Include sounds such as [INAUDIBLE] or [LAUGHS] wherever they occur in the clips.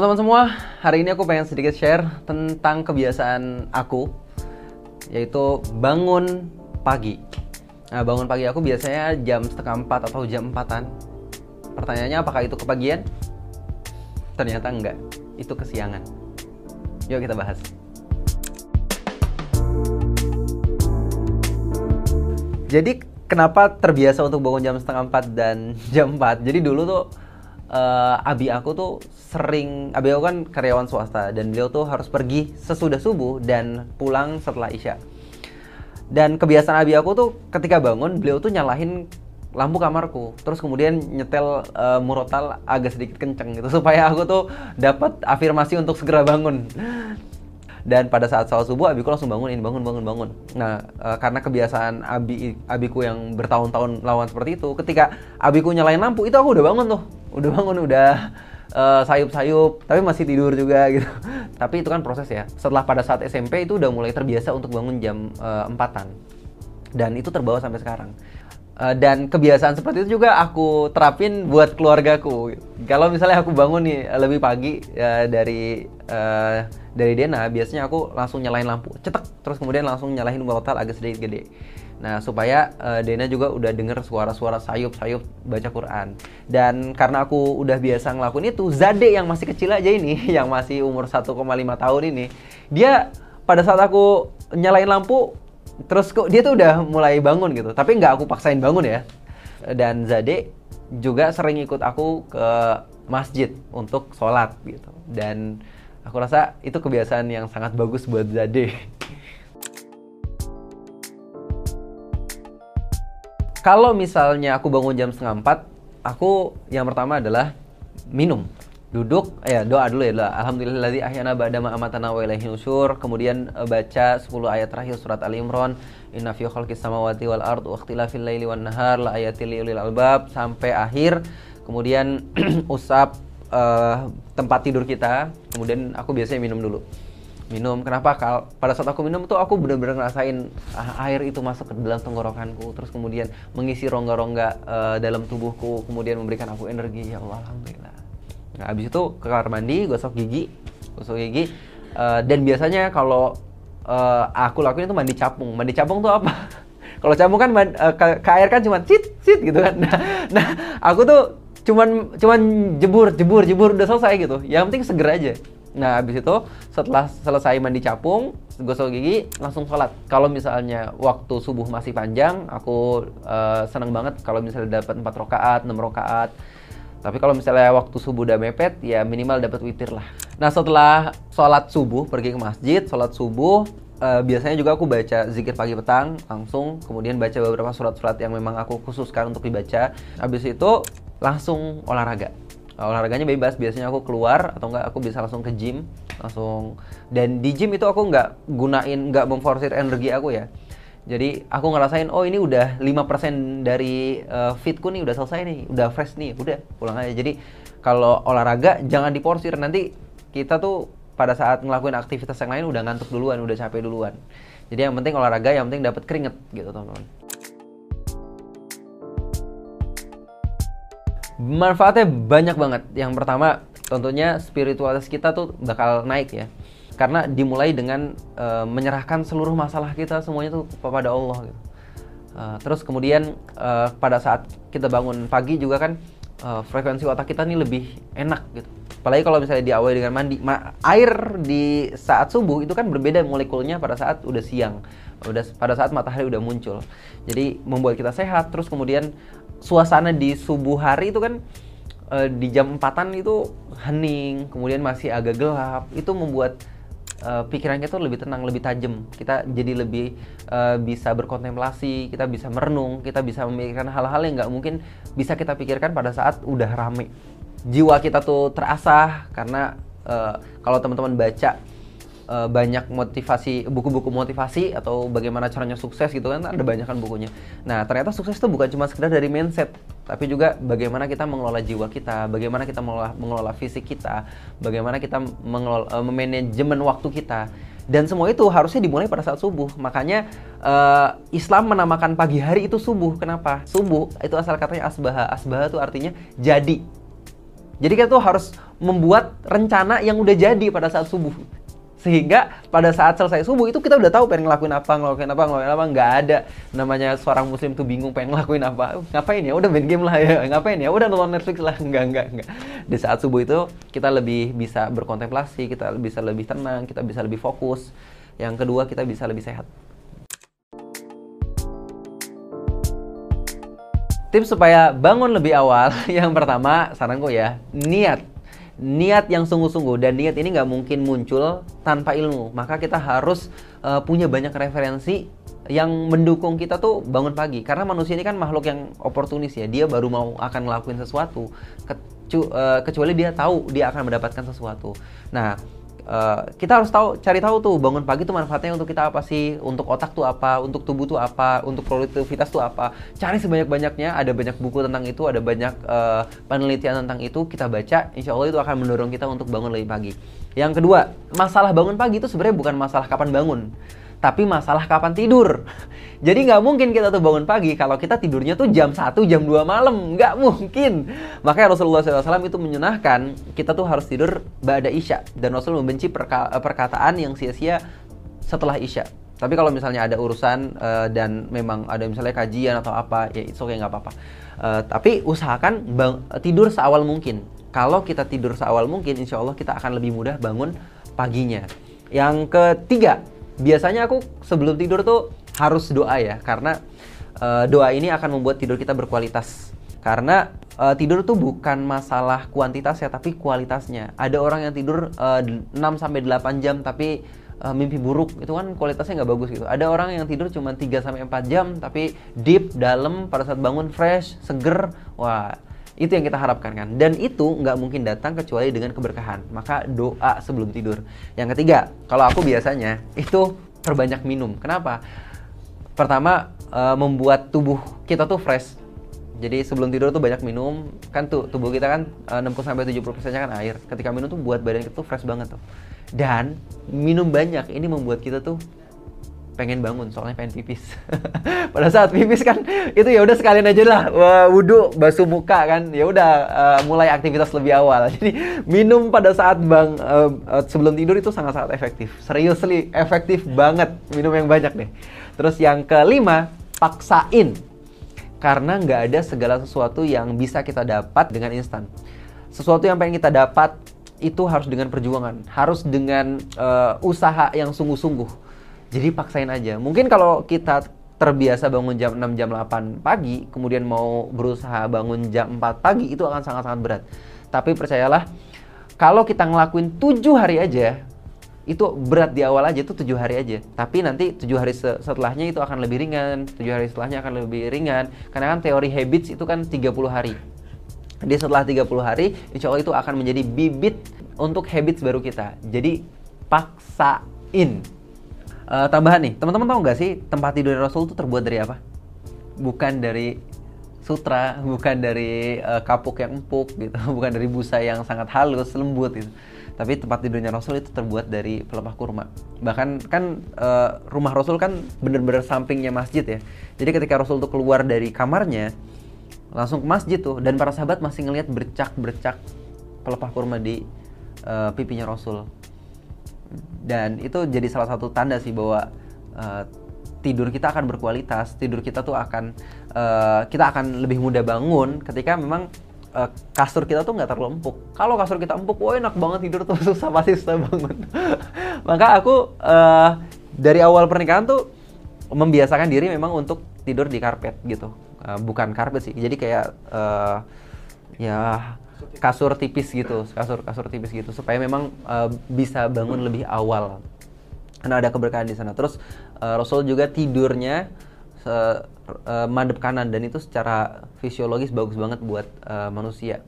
Teman-teman semua, hari ini aku pengen sedikit share tentang kebiasaan aku, yaitu bangun pagi. Nah, bangun pagi aku biasanya jam setengah empat atau jam empatan. Pertanyaannya apakah itu kepagian? Ternyata enggak, itu kesiangan. Yuk kita bahas. Jadi kenapa terbiasa untuk bangun jam setengah empat dan [LAUGHS] jam empat? Jadi dulu tuh uh, abi aku tuh sering abi aku kan karyawan swasta dan beliau tuh harus pergi sesudah subuh dan pulang setelah isya. Dan kebiasaan abi aku tuh ketika bangun beliau tuh nyalahin lampu kamarku terus kemudian nyetel uh, murotal agak sedikit kenceng gitu [LAUGHS] supaya aku tuh dapat afirmasi untuk segera bangun. Dan pada saat sholat subuh abiku langsung bangunin bangun bangun bangun. Nah uh, karena kebiasaan abi abiku yang bertahun-tahun lawan seperti itu ketika abiku nyalain lampu itu aku udah bangun tuh udah bangun udah uh, sayup-sayup tapi masih tidur juga [LAUGHS] gitu. Tapi itu kan proses ya. Setelah pada saat SMP itu udah mulai terbiasa untuk bangun jam uh, empatan. Dan itu terbawa sampai sekarang. Uh, dan kebiasaan seperti itu juga aku terapin buat keluargaku. Kalau misalnya aku bangun nih lebih pagi uh, dari uh, dari Dena biasanya aku langsung nyalain lampu. Cetek terus kemudian langsung nyalain wortel agak sedikit gede Nah, supaya uh, Dena juga udah denger suara-suara sayup-sayup baca Quran. Dan karena aku udah biasa ngelakuin itu, Zade yang masih kecil aja ini, [LAUGHS] yang masih umur 1,5 tahun ini, dia pada saat aku nyalain lampu, terus kok dia tuh udah mulai bangun gitu. Tapi nggak aku paksain bangun ya. Dan Zade juga sering ikut aku ke masjid untuk sholat gitu. Dan aku rasa itu kebiasaan yang sangat bagus buat Zade. [LAUGHS] kalau misalnya aku bangun jam setengah empat, aku yang pertama adalah minum. Duduk, ya doa dulu ya. Alhamdulillahilladzi ahyana ba'da ma amatana wa ilaihi nusyur. Kemudian eh, baca 10 ayat terakhir surat Al Imran. Inna fi khalqis samawati wal ard wa ikhtilafil laili wan nahar la ayatil liulil albab sampai akhir. Kemudian [CLEARS THROAT] usap uh, tempat tidur kita. Kemudian aku biasanya minum dulu minum. Kenapa? Kal pada saat aku minum tuh aku benar-benar ngerasain ah, air itu masuk ke dalam tenggorokanku. Terus kemudian mengisi rongga-rongga uh, dalam tubuhku kemudian memberikan aku energi. Ya Allah alhamdulillah. Nah abis itu ke kamar mandi gosok gigi gosok gigi uh, dan biasanya kalau uh, aku lakuin itu mandi capung. Mandi capung tuh apa? [LAUGHS] Kalau capung kan uh, ke, ke air kan cuma cit cit gitu kan. [LAUGHS] Nah, nah aku tuh cuman cuman jebur jebur jebur udah selesai gitu. Yang penting seger aja Nah, habis itu setelah selesai mandi capung, gosok gigi, langsung sholat. Kalau misalnya waktu subuh masih panjang, aku uh, seneng banget kalau misalnya dapat 4 rakaat, 6 rakaat. Tapi kalau misalnya waktu subuh udah mepet, ya minimal dapat witir lah. Nah, setelah sholat subuh, pergi ke masjid, sholat subuh, uh, biasanya juga aku baca zikir pagi petang langsung, kemudian baca beberapa surat-surat yang memang aku khususkan untuk dibaca. Habis itu langsung olahraga olahraganya bebas. Biasanya aku keluar atau enggak aku bisa langsung ke gym langsung. Dan di gym itu aku nggak gunain nggak memforsir energi aku ya. Jadi aku ngerasain oh ini udah 5% dari uh, fitku nih udah selesai nih udah fresh nih udah pulang aja. Jadi kalau olahraga jangan diporsir nanti kita tuh pada saat ngelakuin aktivitas yang lain udah ngantuk duluan udah capek duluan. Jadi yang penting olahraga yang penting dapat keringet gitu teman-teman manfaatnya banyak banget. Yang pertama, tentunya spiritualitas kita tuh bakal naik ya. Karena dimulai dengan uh, menyerahkan seluruh masalah kita semuanya tuh kepada Allah gitu. Uh, terus kemudian uh, pada saat kita bangun pagi juga kan uh, frekuensi otak kita nih lebih enak gitu. Apalagi kalau misalnya diawali dengan mandi, Ma air di saat subuh itu kan berbeda molekulnya pada saat udah siang, udah pada saat matahari udah muncul. Jadi membuat kita sehat. Terus kemudian suasana di subuh hari itu kan uh, di jam empatan itu hening, kemudian masih agak gelap, itu membuat uh, pikiran kita lebih tenang, lebih tajam. Kita jadi lebih uh, bisa berkontemplasi, kita bisa merenung, kita bisa memikirkan hal-hal yang nggak mungkin bisa kita pikirkan pada saat udah rame. Jiwa kita tuh terasah karena uh, kalau teman-teman baca uh, banyak motivasi buku-buku motivasi atau bagaimana caranya sukses gitu kan ada banyak kan bukunya. Nah ternyata sukses itu bukan cuma sekedar dari mindset, tapi juga bagaimana kita mengelola jiwa kita, bagaimana kita mengelola, mengelola fisik kita, bagaimana kita mengelola uh, memanajemen waktu kita. Dan semua itu harusnya dimulai pada saat subuh. Makanya uh, Islam menamakan pagi hari itu subuh. Kenapa? Subuh itu asal katanya asbaha. Asbaha itu artinya jadi. Jadi kita tuh harus membuat rencana yang udah jadi pada saat subuh. Sehingga pada saat selesai subuh itu kita udah tahu pengen ngelakuin apa, ngelakuin apa, ngelakuin apa. Nggak ada namanya seorang muslim tuh bingung pengen ngelakuin apa. Ngapain ya? Udah main game lah ya. Ngapain ya? Udah nonton Netflix lah. [LAUGHS] Enggak, enggak, enggak. Di saat subuh itu kita lebih bisa berkontemplasi, kita bisa lebih tenang, kita bisa lebih fokus. Yang kedua kita bisa lebih sehat. Tips supaya bangun lebih awal, [LAUGHS] yang pertama saranku ya, niat niat yang sungguh-sungguh dan niat ini nggak mungkin muncul tanpa ilmu. Maka kita harus uh, punya banyak referensi yang mendukung kita tuh bangun pagi. Karena manusia ini kan makhluk yang oportunis ya. Dia baru mau akan ngelakuin sesuatu uh, kecuali dia tahu dia akan mendapatkan sesuatu. Nah Uh, kita harus tahu cari tahu tuh bangun pagi tuh manfaatnya untuk kita apa sih untuk otak tuh apa untuk tubuh tuh apa untuk produktivitas tuh apa. Cari sebanyak banyaknya ada banyak buku tentang itu ada banyak uh, penelitian tentang itu kita baca insya Allah itu akan mendorong kita untuk bangun lebih pagi. Yang kedua masalah bangun pagi itu sebenarnya bukan masalah kapan bangun tapi masalah kapan tidur. Jadi nggak mungkin kita tuh bangun pagi kalau kita tidurnya tuh jam 1, jam 2 malam. Nggak mungkin. Makanya Rasulullah SAW itu menyenahkan kita tuh harus tidur ba'da isya. Dan Rasul membenci perka perkataan yang sia-sia setelah isya. Tapi kalau misalnya ada urusan uh, dan memang ada misalnya kajian atau apa, ya itu okay, nggak apa-apa. Uh, tapi usahakan bang tidur seawal mungkin. Kalau kita tidur seawal mungkin, insya Allah kita akan lebih mudah bangun paginya. Yang ketiga, biasanya aku sebelum tidur tuh harus doa ya karena uh, doa ini akan membuat tidur kita berkualitas. Karena uh, tidur tuh bukan masalah kuantitas ya tapi kualitasnya. Ada orang yang tidur uh, 6 sampai 8 jam tapi uh, mimpi buruk. Itu kan kualitasnya nggak bagus gitu. Ada orang yang tidur cuma 3 sampai 4 jam tapi deep dalam pada saat bangun fresh seger wah itu yang kita harapkan kan. Dan itu nggak mungkin datang kecuali dengan keberkahan. Maka doa sebelum tidur. Yang ketiga, kalau aku biasanya itu terbanyak minum. Kenapa? Pertama, uh, membuat tubuh kita tuh fresh. Jadi sebelum tidur tuh banyak minum, kan tuh tubuh kita kan uh, 60 sampai 70 persennya kan air. Ketika minum tuh buat badan kita tuh fresh banget tuh. Dan minum banyak ini membuat kita tuh pengen bangun soalnya pengen pipis. [LAUGHS] Pada saat pipis kan itu ya udah sekalian aja lah. Wudhu basuh muka kan. Ya udah uh, mulai aktivitas lebih awal. [LAUGHS] Jadi minum pada saat bang uh, uh, sebelum tidur itu sangat sangat efektif. Seriously efektif banget. Minum yang banyak deh. Terus yang kelima paksain. Karena nggak ada segala sesuatu yang bisa kita dapat dengan instan. Sesuatu yang pengen kita dapat itu harus dengan perjuangan. Harus dengan uh, usaha yang sungguh-sungguh jadi paksain aja. Mungkin kalau kita terbiasa bangun jam 6 jam 8 pagi, kemudian mau berusaha bangun jam 4 pagi itu akan sangat-sangat berat. Tapi percayalah, kalau kita ngelakuin 7 hari aja, itu berat di awal aja itu tujuh hari aja. Tapi nanti tujuh hari setelahnya itu akan lebih ringan tujuh hari setelahnya akan lebih ringan. Karena kan teori habits itu kan 30 hari. Jadi setelah 30 hari insya Allah itu akan menjadi bibit untuk habits baru kita. Jadi paksain Uh, tambahan nih, teman-teman tahu nggak sih tempat tidur Rasul itu terbuat dari apa? Bukan dari sutra, [LAUGHS] bukan dari uh, kapuk yang empuk gitu, [LAUGHS] bukan dari busa yang sangat halus, lembut gitu. Tapi tempat tidurnya Rasul itu terbuat dari pelepah kurma. Bahkan kan uh, rumah Rasul kan bener-bener sampingnya masjid ya. Jadi ketika Rasul tuh keluar dari kamarnya, langsung ke masjid tuh dan para sahabat masih ngelihat bercak-bercak pelepah kurma di uh, pipinya Rasul dan itu jadi salah satu tanda sih bahwa uh, tidur kita akan berkualitas tidur kita tuh akan uh, kita akan lebih mudah bangun ketika memang uh, kasur kita tuh nggak terlalu empuk. Kalau kasur kita empuk wah enak banget tidur tuh [LAUGHS] susah pasti susah bangun. [LAUGHS] Maka aku uh, dari awal pernikahan tuh membiasakan diri memang untuk tidur di karpet gitu. Uh, bukan karpet sih jadi kayak uh, ya kasur tipis gitu, kasur kasur tipis gitu supaya memang uh, bisa bangun lebih awal. Karena ada keberkahan di sana. Terus uh, Rasul juga tidurnya se, uh, madep kanan dan itu secara fisiologis bagus banget buat uh, manusia.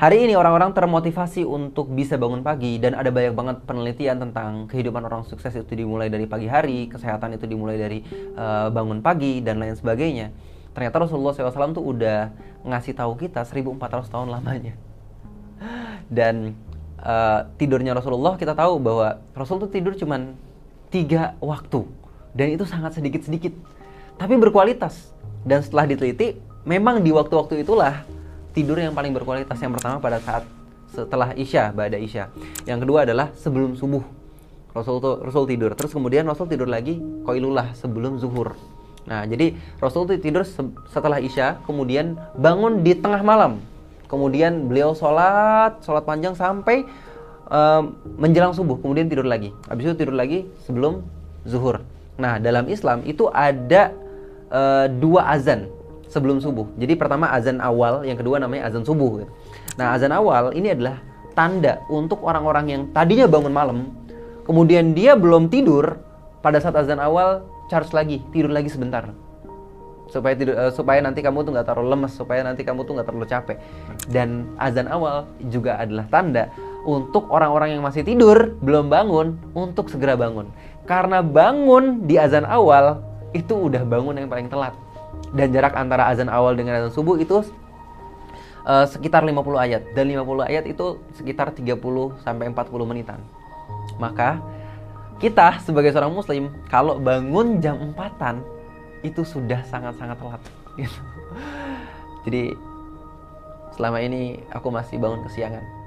Hari ini orang-orang termotivasi untuk bisa bangun pagi dan ada banyak banget penelitian tentang kehidupan orang sukses itu dimulai dari pagi hari, kesehatan itu dimulai dari uh, bangun pagi dan lain sebagainya ternyata Rasulullah SAW tuh udah ngasih tahu kita 1400 tahun lamanya dan uh, tidurnya Rasulullah kita tahu bahwa Rasul tuh tidur cuman tiga waktu dan itu sangat sedikit sedikit tapi berkualitas dan setelah diteliti memang di waktu-waktu itulah tidur yang paling berkualitas yang pertama pada saat setelah isya, pada isya. Yang kedua adalah sebelum subuh. Rasul Rasul tidur. Terus kemudian Rasul tidur lagi koilulah sebelum zuhur. Nah, jadi Rasul tuh tidur setelah isya, kemudian bangun di tengah malam. Kemudian beliau sholat, sholat panjang sampai um, menjelang subuh, kemudian tidur lagi. Habis itu tidur lagi sebelum zuhur. Nah, dalam Islam itu ada uh, dua azan sebelum subuh. Jadi pertama azan awal, yang kedua namanya azan subuh. Nah, azan awal ini adalah tanda untuk orang-orang yang tadinya bangun malam, kemudian dia belum tidur pada saat azan awal charge lagi, tidur lagi sebentar supaya tidur uh, supaya nanti kamu tuh nggak terlalu lemes supaya nanti kamu tuh nggak terlalu capek dan azan awal juga adalah tanda untuk orang-orang yang masih tidur belum bangun untuk segera bangun. Karena bangun di azan awal itu udah bangun yang paling telat. Dan jarak antara azan awal dengan azan subuh itu uh, sekitar 50 ayat dan 50 ayat itu sekitar 30 sampai 40 menitan. Maka kita sebagai seorang muslim kalau bangun jam 4-an itu sudah sangat-sangat telat [LAUGHS] gitu. Jadi selama ini aku masih bangun kesiangan